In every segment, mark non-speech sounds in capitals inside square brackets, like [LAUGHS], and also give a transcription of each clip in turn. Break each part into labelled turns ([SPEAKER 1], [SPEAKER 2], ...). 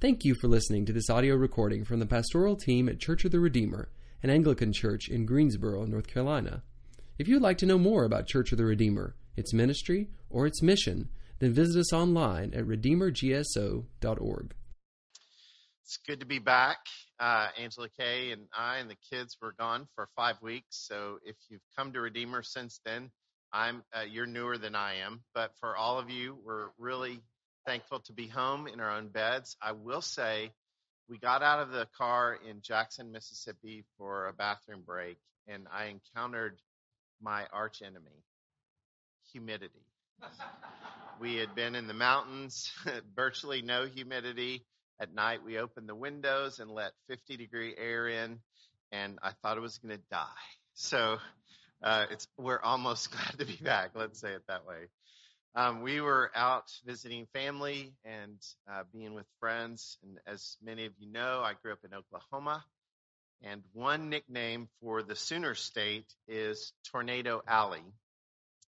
[SPEAKER 1] Thank you for listening to this audio recording from the pastoral team at Church of the Redeemer, an Anglican church in Greensboro, North Carolina. If you'd like to know more about Church of the Redeemer, its ministry, or its mission, then visit us online at redeemergso.org.
[SPEAKER 2] It's good to be back. Uh, Angela Kay and I and the kids were gone for five weeks. So if you've come to Redeemer since then, I'm uh, you're newer than I am. But for all of you, we're really thankful to be home in our own beds. I will say we got out of the car in Jackson, Mississippi for a bathroom break, and I encountered my arch enemy humidity. we had been in the mountains, [LAUGHS] virtually no humidity. At night, we opened the windows and let 50 degree air in, and I thought I was going to die. So uh, it's we're almost [LAUGHS] glad to be back. Let's say it that way. Um, we were out visiting family and uh, being with friends. And as many of you know, I grew up in Oklahoma. And one nickname for the Sooner State is Tornado Alley.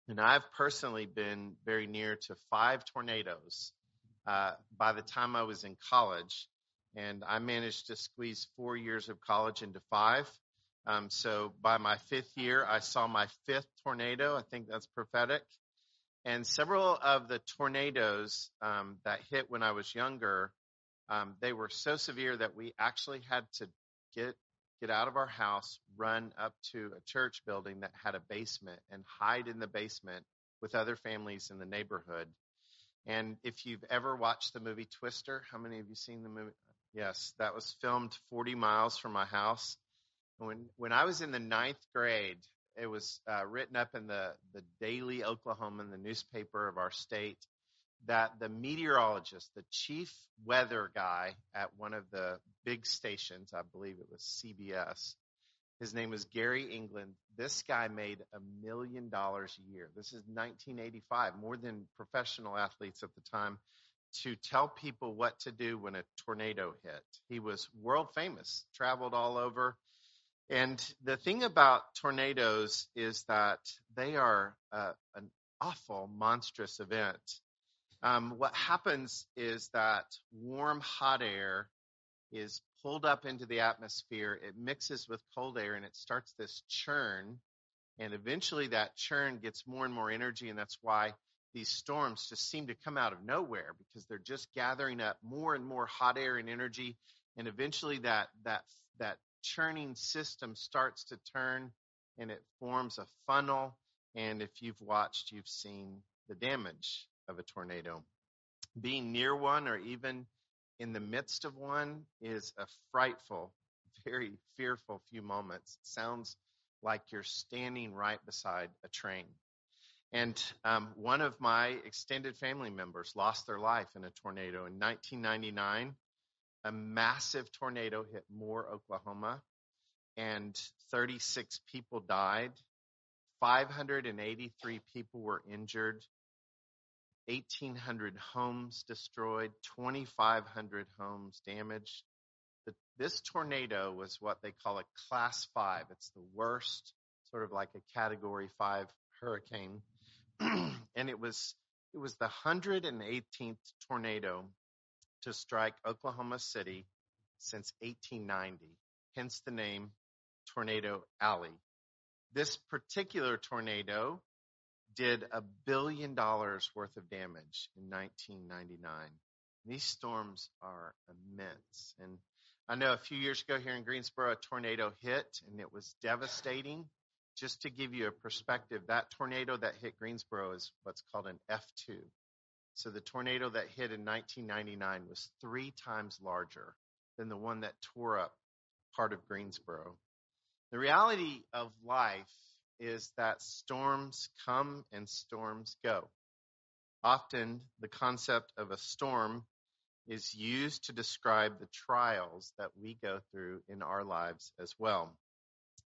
[SPEAKER 2] And I've personally been very near to five tornadoes uh, by the time I was in college. And I managed to squeeze four years of college into five. Um, so by my fifth year, I saw my fifth tornado. I think that's prophetic. And several of the tornadoes um, that hit when I was younger, um, they were so severe that we actually had to get get out of our house, run up to a church building that had a basement, and hide in the basement with other families in the neighborhood. And if you've ever watched the movie Twister, how many of you seen the movie? Yes, that was filmed 40 miles from my house. When when I was in the ninth grade, it was uh, written up in the, the Daily Oklahoman, the newspaper of our state, that the meteorologist, the chief weather guy at one of the big stations, I believe it was CBS, his name was Gary England. This guy made a million dollars a year. This is 1985, more than professional athletes at the time, to tell people what to do when a tornado hit. He was world famous, traveled all over and the thing about tornadoes is that they are uh, an awful, monstrous event. Um, what happens is that warm, hot air is pulled up into the atmosphere. It mixes with cold air and it starts this churn. And eventually that churn gets more and more energy. And that's why these storms just seem to come out of nowhere because they're just gathering up more and more hot air and energy. And eventually that, that, that churning system starts to turn and it forms a funnel. And if you've watched, you've seen the damage of a tornado. Being near one or even in the midst of one is a frightful, [LAUGHS] very fearful few moments. It sounds like you're standing right beside a train. And um, one of my extended family members lost their life in a tornado in 1999 a massive tornado hit Moore, Oklahoma, and 36 people died. 583 people were injured. 1,800 homes destroyed. 2,500 homes damaged. The, this tornado was what they call a class five. It's the worst, sort of like a category five hurricane. [CLEARS THROAT] and it was, it was the 118th tornado to strike Oklahoma City since 1890, hence the name Tornado Alley. This particular tornado did a billion dollars worth of damage in 1999. These storms are immense. And I know a few years ago here in Greensboro, a tornado hit and it was devastating. Just to give you a perspective, that tornado that hit Greensboro is what's called an F2. So the tornado that hit in 1999 was three times larger than the one that tore up part of Greensboro. The reality of life is that storms come and storms go. Often the concept of a storm is used to describe the trials that we go through in our lives as well.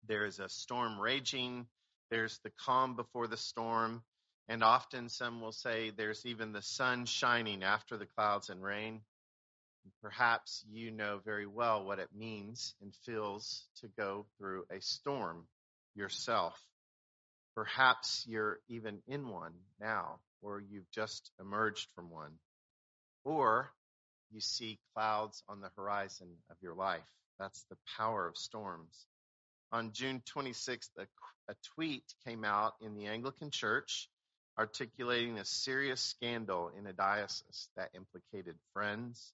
[SPEAKER 2] There is a storm raging, there's the calm before the storm, and often some will say there's even the sun shining after the clouds and rain. Perhaps you know very well what it means and feels to go through a storm yourself. Perhaps you're even in one now, or you've just emerged from one. Or you see clouds on the horizon of your life. That's the power of storms. On June 26th, a, a tweet came out in the Anglican Church articulating a serious scandal in a diocese that implicated friends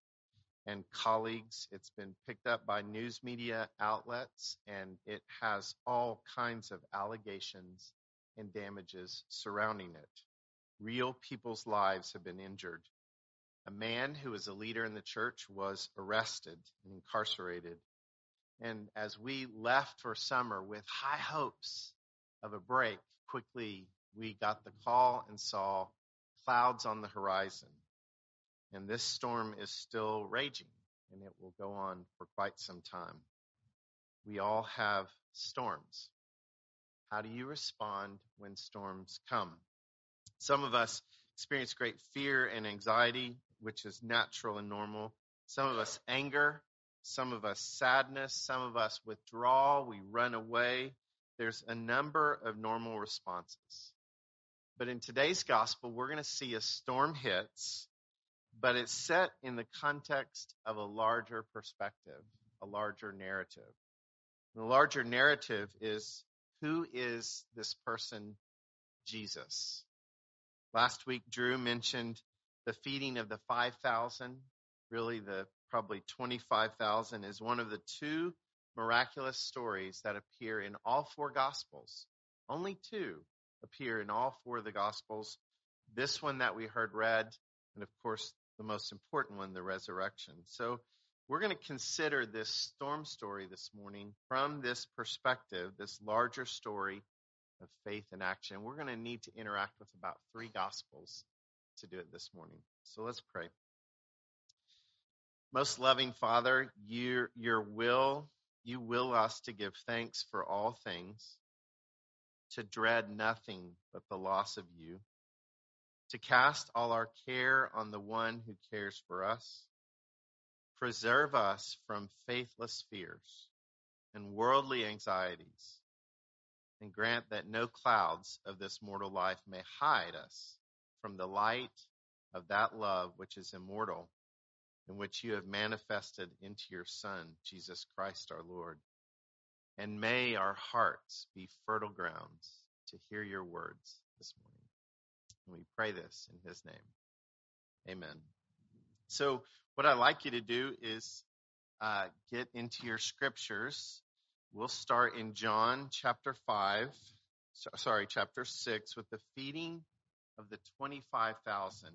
[SPEAKER 2] and colleagues. It's been picked up by news media outlets and it has all kinds of allegations and damages surrounding it. Real people's lives have been injured. A man who was a leader in the church was arrested and incarcerated. And as we left for summer with high hopes of a break, quickly we got the call and saw clouds on the horizon. And this storm is still raging and it will go on for quite some time. We all have storms. How do you respond when storms come? Some of us experience great fear and anxiety, which is natural and normal. Some of us anger, some of us sadness, some of us withdraw, we run away. There's a number of normal responses. But in today's gospel, we're going to see a storm hits, but it's set in the context of a larger perspective, a larger narrative. And the larger narrative is who is this person, Jesus? Last week, Drew mentioned the feeding of the 5,000. Really, the probably 25,000 is one of the two miraculous stories that appear in all four gospels. Only two appear in all four of the Gospels. This one that we heard read, and of course, the most important one, the resurrection. So we're going to consider this storm story this morning from this perspective, this larger story of faith and action. We're going to need to interact with about three Gospels to do it this morning. So let's pray. Most loving Father, your, your will, you will us to give thanks for all things to dread nothing but the loss of you, to cast all our care on the one who cares for us. Preserve us from faithless fears and worldly anxieties, and grant that no clouds of this mortal life may hide us from the light of that love which is immortal and which you have manifested into your Son, Jesus Christ our Lord and may our hearts be fertile grounds to hear your words this morning. And we pray this in his name. Amen. So, what I'd like you to do is uh, get into your scriptures. We'll start in John chapter 5, so, sorry, chapter 6, with the feeding of the 25,000.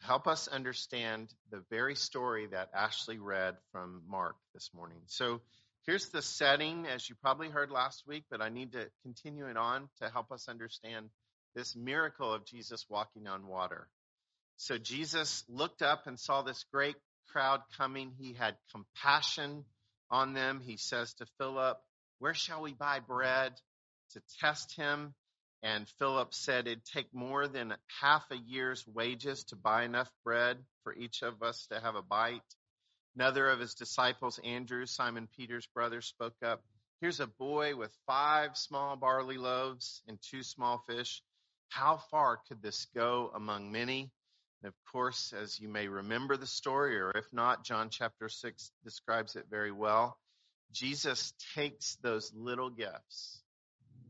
[SPEAKER 2] Help us understand the very story that Ashley read from Mark this morning. So, Here's the setting, as you probably heard last week, but I need to continue it on to help us understand this miracle of Jesus walking on water. So Jesus looked up and saw this great crowd coming. He had compassion on them. He says to Philip, Where shall we buy bread to test him? And Philip said, It'd take more than half a year's wages to buy enough bread for each of us to have a bite. Another of his disciples, Andrew, Simon Peter's brother, spoke up. Here's a boy with five small barley loaves and two small fish. How far could this go among many? And of course, as you may remember the story, or if not, John chapter 6 describes it very well. Jesus takes those little gifts,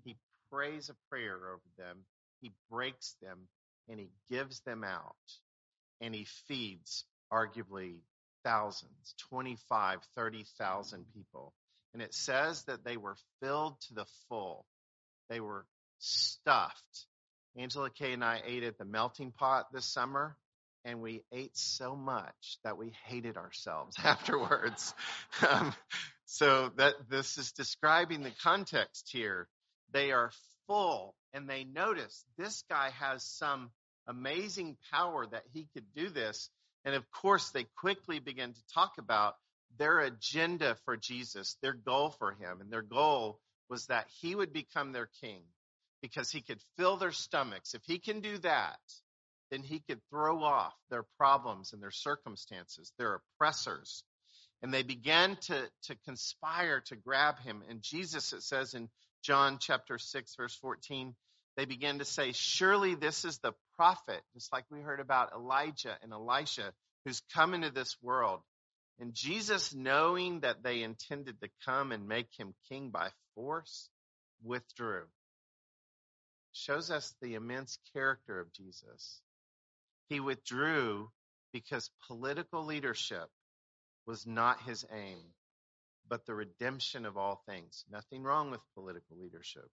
[SPEAKER 2] he prays a prayer over them, he breaks them, and he gives them out, and he feeds arguably thousands, 25, 30,000 people. And it says that they were filled to the full. They were stuffed. Angela Kay and I ate at the melting pot this summer, and we ate so much that we hated ourselves [LAUGHS] afterwards. um, so that this is describing the context here. They are full, and they notice this guy has some amazing power that he could do this. And of course, they quickly begin to talk about their agenda for Jesus, their goal for him. And their goal was that he would become their king because he could fill their stomachs. If he can do that, then he could throw off their problems and their circumstances, their oppressors. And they began to, to conspire to grab him. And Jesus, it says in John chapter 6, verse 14, they began to say, Surely this is the prophet, just like we heard about Elijah and Elisha, who's come into this world. And Jesus, knowing that they intended to come and make him king by force, withdrew. Shows us the immense character of Jesus. He withdrew because political leadership was not his aim, but the redemption of all things. Nothing wrong with political leadership.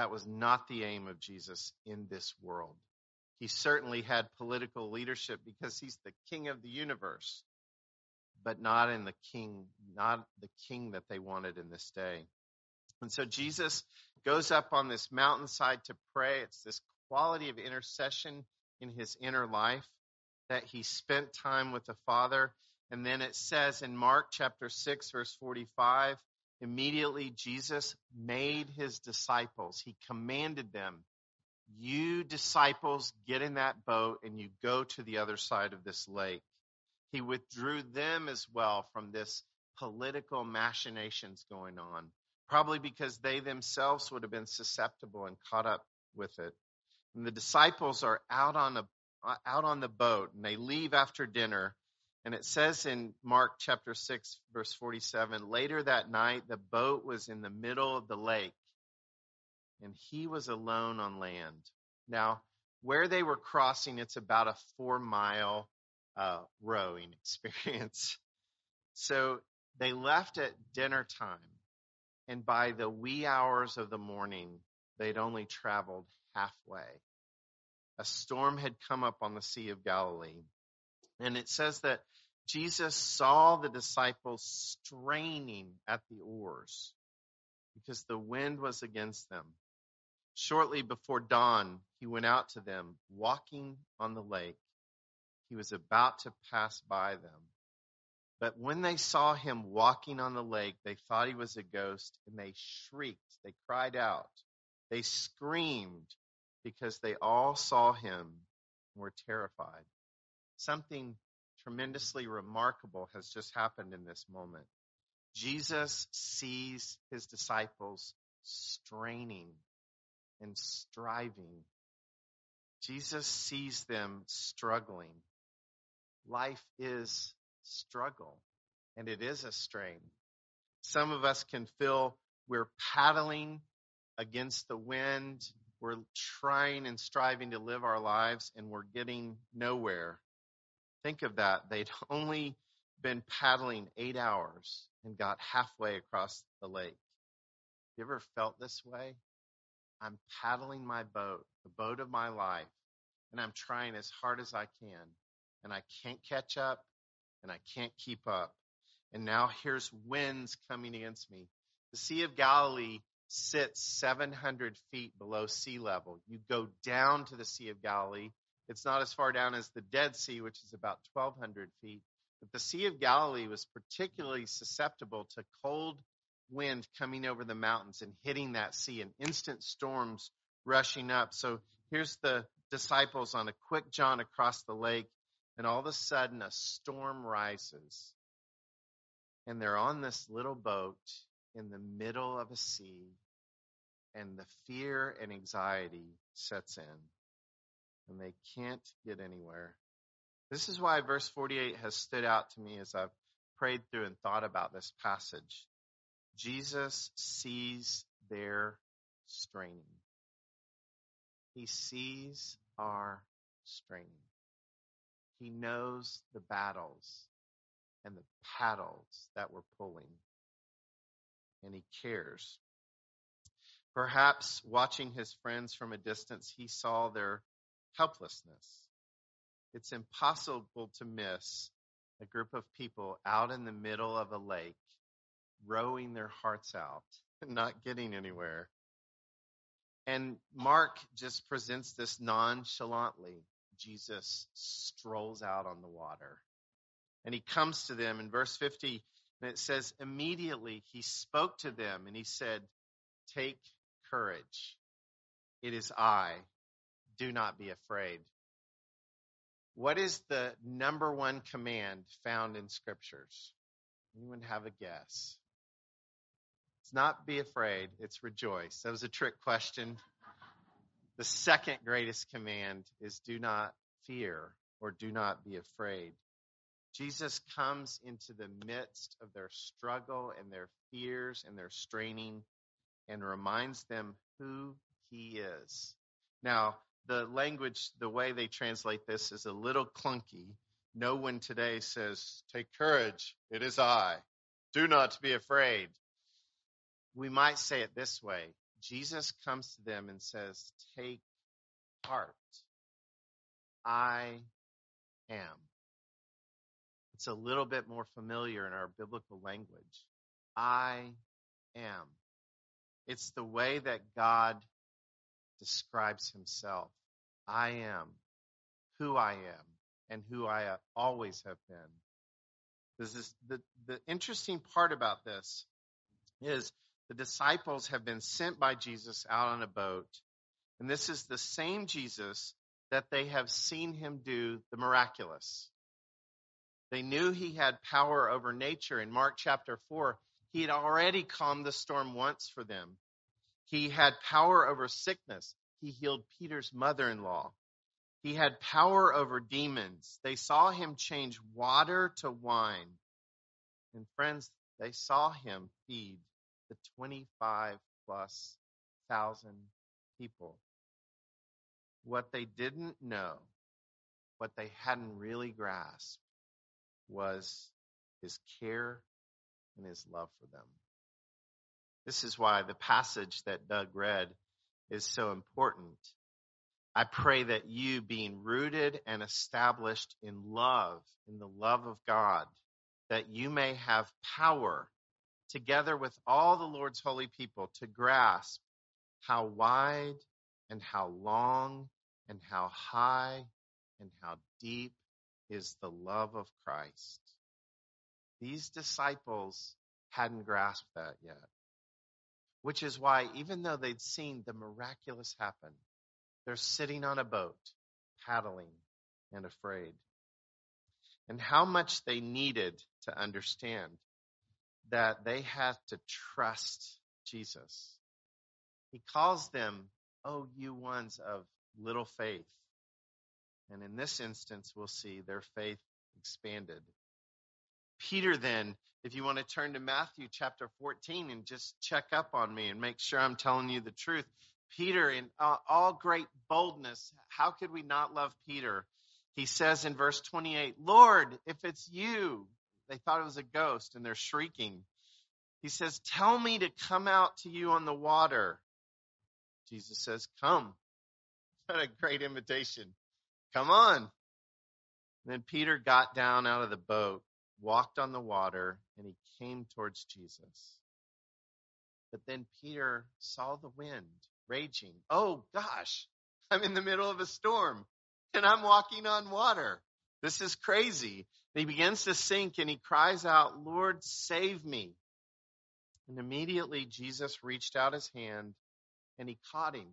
[SPEAKER 2] That was not the aim of Jesus in this world. He certainly had political leadership because he's the king of the universe, but not in the king, not the king that they wanted in this day. And so Jesus goes up on this mountainside to pray. It's this quality of intercession in his inner life that he spent time with the Father. And then it says in Mark chapter 6, verse 45, immediately Jesus made his disciples. He commanded them, You disciples, get in that boat and you go to the other side of this lake. He withdrew them as well from this political machinations going on, probably because they themselves would have been susceptible and caught up with it. And the disciples are out on a out on the boat and they leave after dinner and it says in Mark chapter 6, verse 47 later that night, the boat was in the middle of the lake, and he was alone on land. Now, where they were crossing, it's about a four mile uh, rowing [LAUGHS] experience. So they left at dinner time, and by the wee hours of the morning, they'd only traveled halfway. A storm had come up on the Sea of Galilee. And it says that Jesus saw the disciples straining at the oars because the wind was against them. Shortly before dawn, he went out to them, walking on the lake. He was about to pass by them. But when they saw him walking on the lake, they thought he was a ghost and they shrieked. They cried out. They screamed because they all saw him and were terrified. Something tremendously remarkable has just happened in this moment. Jesus sees his disciples straining and striving. Jesus sees them struggling. Life is struggle and it is a strain. Some of us can feel we're paddling against the wind. We're trying and striving to live our lives and we're getting nowhere. Think of that. They'd [LAUGHS] only been paddling eight hours and got halfway across the lake. You ever felt this way? I'm paddling my boat, the boat of my life, and I'm trying as hard as I can, and I can't catch up, and I can't keep up. And now here's winds coming against me. The Sea of Galilee sits 700 feet below sea level. You go down to the Sea of Galilee, it's not as far down as the Dead Sea, which is about 1,200 feet. But the Sea of Galilee was particularly susceptible to cold wind coming over the mountains and hitting that sea and instant storms rushing up. So here's the disciples on a quick jaunt across the lake, and all of a sudden a storm rises. And they're on this little boat in the middle of a sea, and the fear and anxiety sets in and they can't get anywhere. This is why verse 48 has stood out to me as I've prayed through and thought about this passage. Jesus sees their straining. He sees our straining. He knows the battles and the paddles that we're pulling. And he cares. Perhaps watching his friends from a distance, he saw their helplessness. It's impossible to miss a group of people out in the middle of a lake, rowing their hearts out, and [LAUGHS] not getting anywhere. And Mark just presents this nonchalantly. Jesus strolls out on the water. And he comes to them in verse 50, and it says, Immediately he spoke to them and he said, Take courage. It is I do not be afraid. What is the number one command found in scriptures? Anyone have a guess? It's not be afraid, it's rejoice. That was a trick question. The second greatest command is do not fear or do not be afraid. Jesus comes into the midst of their struggle and their fears and their straining and reminds them who he is. Now, the language, the way they translate this is a little clunky. No one today says, Take courage, it is I. Do not be afraid. We might say it this way Jesus comes to them and says, Take heart. I am. It's a little bit more familiar in our biblical language. I am. It's the way that God describes himself. I am who I am and who I uh, always have been. This is the, the interesting part about this is the disciples have been sent by Jesus out on a boat. And this is the same Jesus that they have seen him do the miraculous. They knew he had power over nature. In Mark chapter 4, he had already calmed the storm once for them. He had power over sickness. He healed Peter's mother in law. He had power over demons. They saw him change water to wine. And friends, they saw him feed the 25 plus thousand people. What they didn't know, what they hadn't really grasped, was his care and his love for them. This is why the passage that Doug read is so important. I pray that you, being rooted and established in love, in the love of God, that you may have power together with all the Lord's holy people to grasp how wide and how long and how high and how deep is the love of Christ. These disciples hadn't grasped that yet which is why, even though they'd seen the miraculous happen, they're sitting on a boat, paddling and afraid. And how much they needed to understand that they had to trust Jesus. He calls them, Oh, you ones of little faith. And in this instance, we'll see their faith expanded. Peter then if you want to turn to Matthew chapter 14 and just check up on me and make sure I'm telling you the truth. Peter, in all great boldness, how could we not love Peter? He says in verse 28, Lord, if it's you, they thought it was a ghost and they're shrieking. He says, Tell me to come out to you on the water. Jesus says, Come. [LAUGHS] What a great invitation. Come on. And then Peter got down out of the boat walked on the water, and he came towards Jesus. But then Peter saw the wind raging. Oh gosh, I'm in the middle of a storm and I'm walking on water. This is crazy. And he begins to sink and he cries out, Lord, save me. And immediately Jesus reached out his hand and he caught him.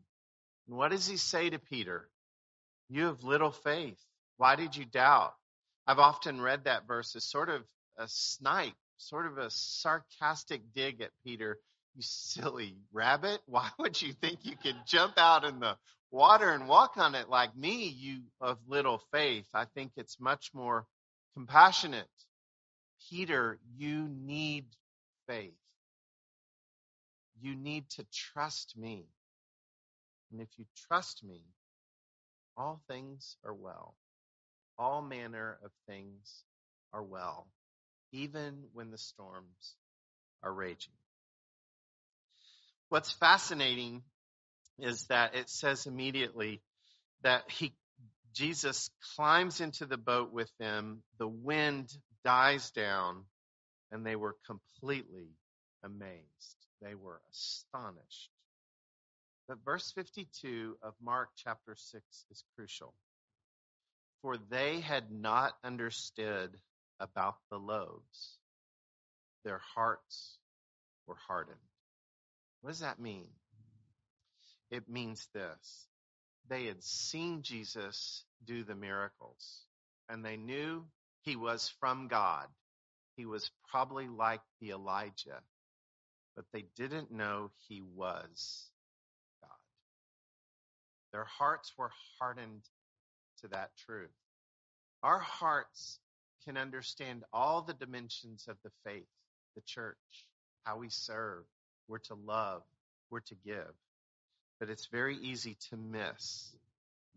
[SPEAKER 2] And what does he say to Peter? You have little faith. Why did you doubt? I've often read that verse as sort of a snipe, sort of a sarcastic dig at Peter. You silly rabbit. [LAUGHS] Why would you think you could jump out in the water and walk on it like me, you of little faith? I think it's much more compassionate. Peter, you need faith. You need to trust me. And if you trust me, all things are well all manner of things are well, even when the storms are raging. What's fascinating is that it says immediately that he Jesus climbs into the boat with them, the wind dies down, and they were completely amazed. They were astonished. But verse 52 of Mark chapter 6 is crucial for they had not understood about the loaves. Their hearts were hardened. What does that mean? It means this. They had seen Jesus do the miracles and they knew he was from God. He was probably like the Elijah, but they didn't know he was God. Their hearts were hardened to that truth. Our hearts can understand all the dimensions of the faith, the church, how we serve, we're to love, we're to give. But it's very easy to miss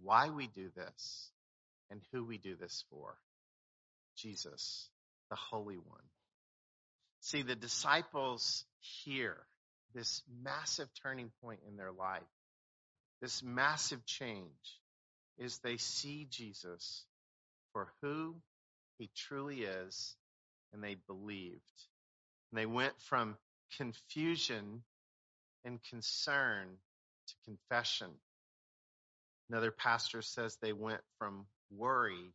[SPEAKER 2] why we do this and who we do this for Jesus, the Holy One. See, the disciples hear this massive turning point in their life, this massive change, is they see Jesus for who he truly is, and they believed. And they went from confusion and concern to confession. Another pastor says they went from worry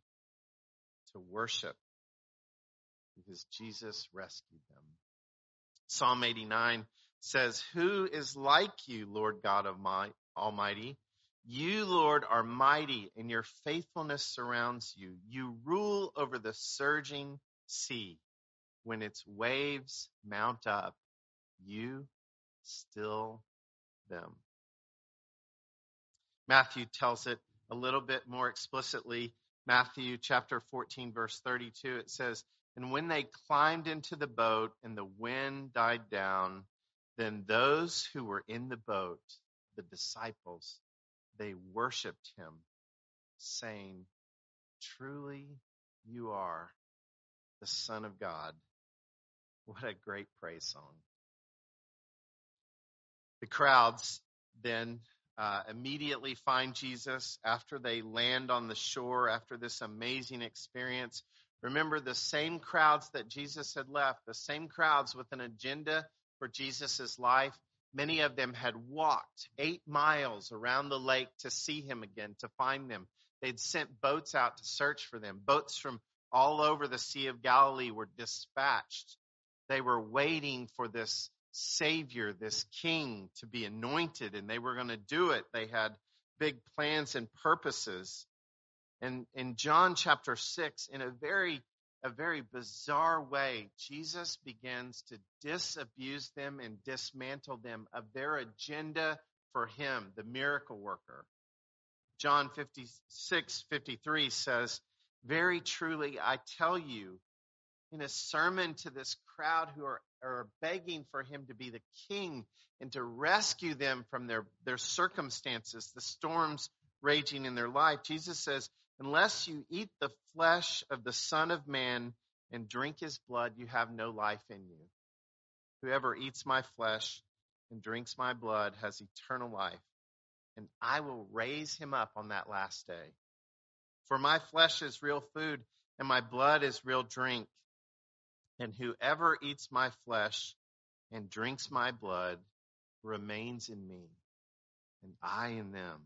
[SPEAKER 2] to worship because Jesus rescued them. Psalm 89 says, Who is like you, Lord God of my Almighty? You, Lord, are mighty, and your faithfulness surrounds you. You rule over the surging sea. When its waves mount up, you still them. Matthew tells it a little bit more explicitly. Matthew chapter 14, verse 32, it says, And when they climbed into the boat and the wind died down, then those who were in the boat, the disciples, they worshiped him, saying, Truly you are the Son of God. What a great praise song. The crowds then uh, immediately find Jesus after they land on the shore, after this amazing experience. Remember the same crowds that Jesus had left, the same crowds with an agenda for Jesus' life. Many of them had walked eight miles around the lake to see him again, to find them. They'd sent boats out to search for them. Boats from all over the Sea of Galilee were dispatched. They were waiting for this Savior, this King to be anointed, and they were going to do it. They had big plans and purposes. And in John chapter 6, in a very a very bizarre way, Jesus begins to disabuse them and dismantle them of their agenda for him, the miracle worker. John 56, 53 says, Very truly, I tell you, in a sermon to this crowd who are, are begging for him to be the king and to rescue them from their, their circumstances, the storms raging in their life, Jesus says, Unless you eat the flesh of the Son of Man and drink his blood, you have no life in you. Whoever eats my flesh and drinks my blood has eternal life, and I will raise him up on that last day. For my flesh is real food, and my blood is real drink. And whoever eats my flesh and drinks my blood remains in me, and I in them.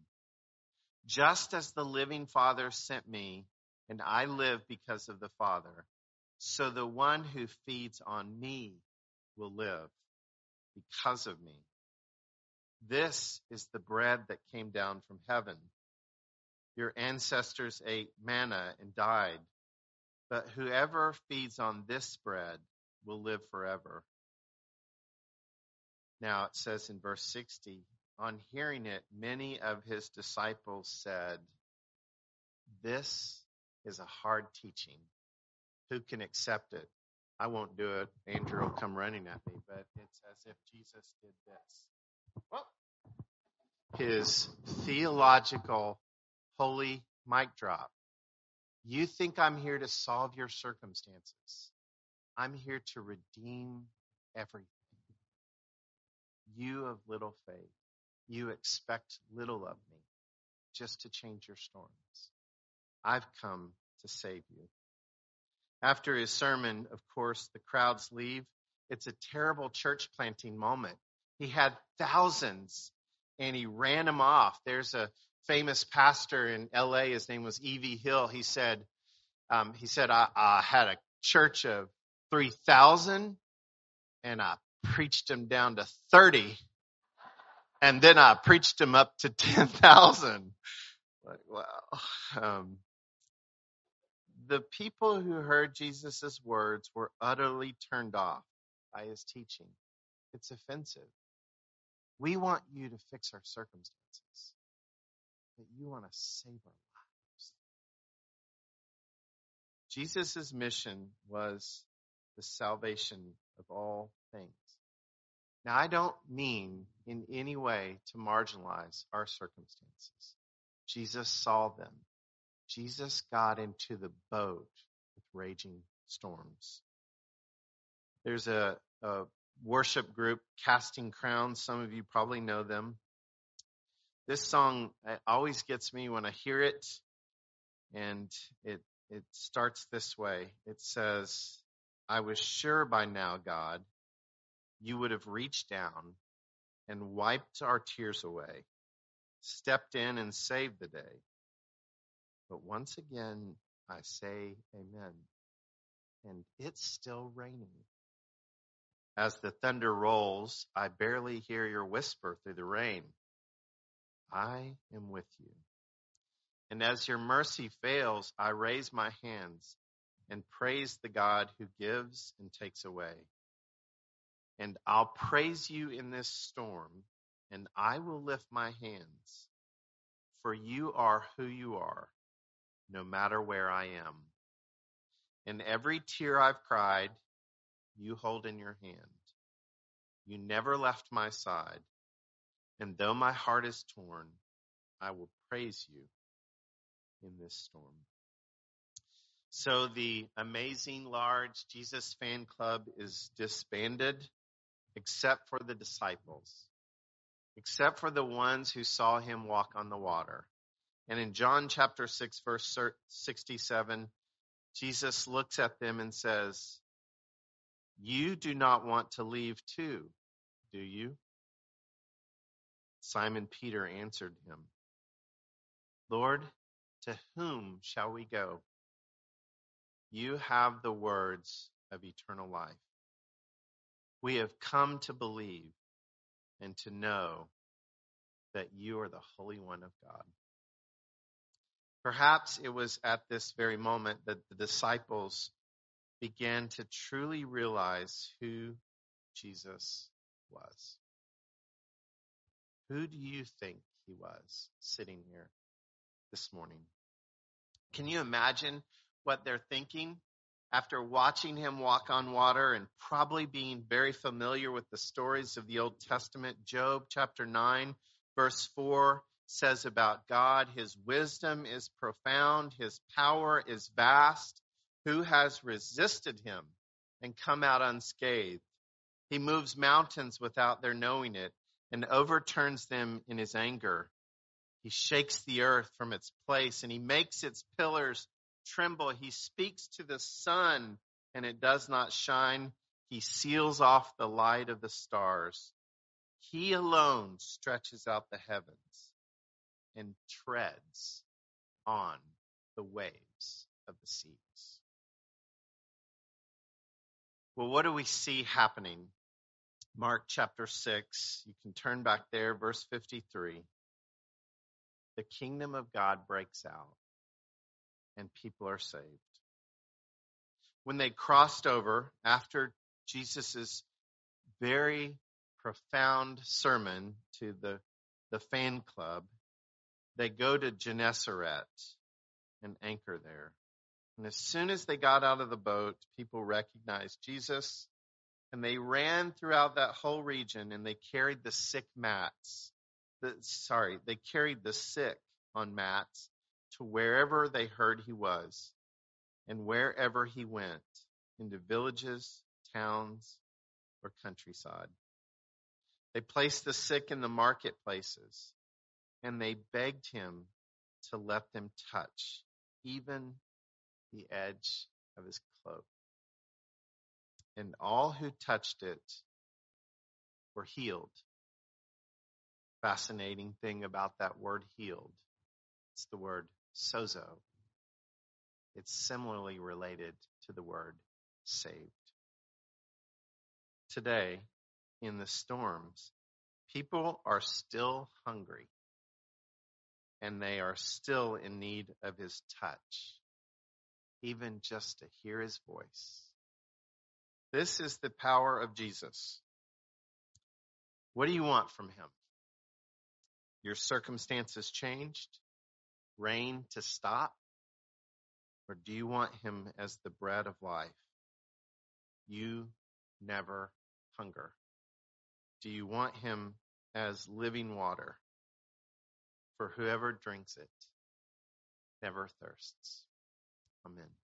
[SPEAKER 2] Just as the living Father sent me, and I live because of the Father, so the one who feeds on me will live because of me. This is the bread that came down from heaven. Your ancestors ate manna and died, but whoever feeds on this bread will live forever. Now it says in verse 60 on hearing it, many of his disciples said, This is a hard teaching. Who can accept it? I won't do it. Andrew will come running at me, but it's as if Jesus did this. Well, his theological holy mic drop. You think I'm here to solve your circumstances. I'm here to redeem everything. You of little faith you expect little of me just to change your storms. I've come to save you. After his sermon, of course, the crowds leave. It's a terrible church planting moment. He had thousands and he ran them off. There's a famous pastor in LA. His name was E.V. Hill. He said, um, he said, I, I had a church of 3,000 and I preached them down to 30 and then I preached him up to [LAUGHS] 10,000. Like, wow. Um, the people who heard Jesus' words were utterly turned off by his teaching. It's offensive. We want you to fix our circumstances, but you want to save our lives. Jesus' mission was the salvation of all things. Now, I don't mean in any way to marginalize our circumstances. Jesus saw them. Jesus got into the boat with raging storms. There's a, a worship group, Casting Crowns. Some of you probably know them. This song always gets me when I hear it, and it it starts this way. It says, "I was sure by now, God, you would have reached down and wiped our tears away, stepped in and saved the day. But once again, I say amen. And it's still raining. As the thunder rolls, I barely hear your whisper through the rain. I am with you. And as your mercy fails, I raise my hands and praise the God who gives and takes away. And I'll praise you in this storm, and I will lift my hands, for you are who you are, no matter where I am. And every tear I've cried, you hold in your hand. You never left my side. And though my heart is torn, I will praise you in this storm. So the amazing large Jesus fan club is disbanded except for the disciples, except for the ones who saw him walk on the water. And in John chapter 6, verse 67, Jesus looks at them and says, You do not want to leave too, do you? Simon Peter answered him, Lord, to whom shall we go? You have the words of eternal life. We have come to believe and to know that you are the Holy One of God. Perhaps it was at this very moment that the disciples began to truly realize who Jesus was. Who do you think he was sitting here this morning? Can you imagine what they're thinking after watching him walk on water and probably being very familiar with the stories of the Old Testament, Job chapter 9, verse 4 says about God, His wisdom is profound, His power is vast. Who has resisted Him and come out unscathed? He moves mountains without their knowing it and overturns them in His anger. He shakes the earth from its place and He makes its pillars tremble. He speaks to the sun and it does not shine. He seals off the light of the stars. He alone stretches out the heavens and treads on the waves of the seas. Well, what do we see happening? Mark chapter 6, you can turn back there, verse 53. The kingdom of God breaks out and people are saved. When they crossed over after Jesus' very profound sermon to the, the fan club, they go to Gennesaret and anchor there. And as soon as they got out of the boat, people recognized Jesus and they ran throughout that whole region and they carried the sick mats. The, sorry, they carried the sick on mats to wherever they heard he was, and wherever he went, into villages, towns, or countryside. They placed the sick in the marketplaces, and they begged him to let them touch even the edge of his cloak. And all who touched it were healed. Fascinating thing about that word healed. It's the word sozo. It's similarly related to the word saved. Today, in the storms, people are still hungry and they are still in need of his touch, even just to hear his voice. This is the power of Jesus. What do you want from him? Your circumstances changed? Rain to stop? Or do you want him as the bread of life? You never hunger. Do you want him as living water? For whoever drinks it never thirsts. Amen.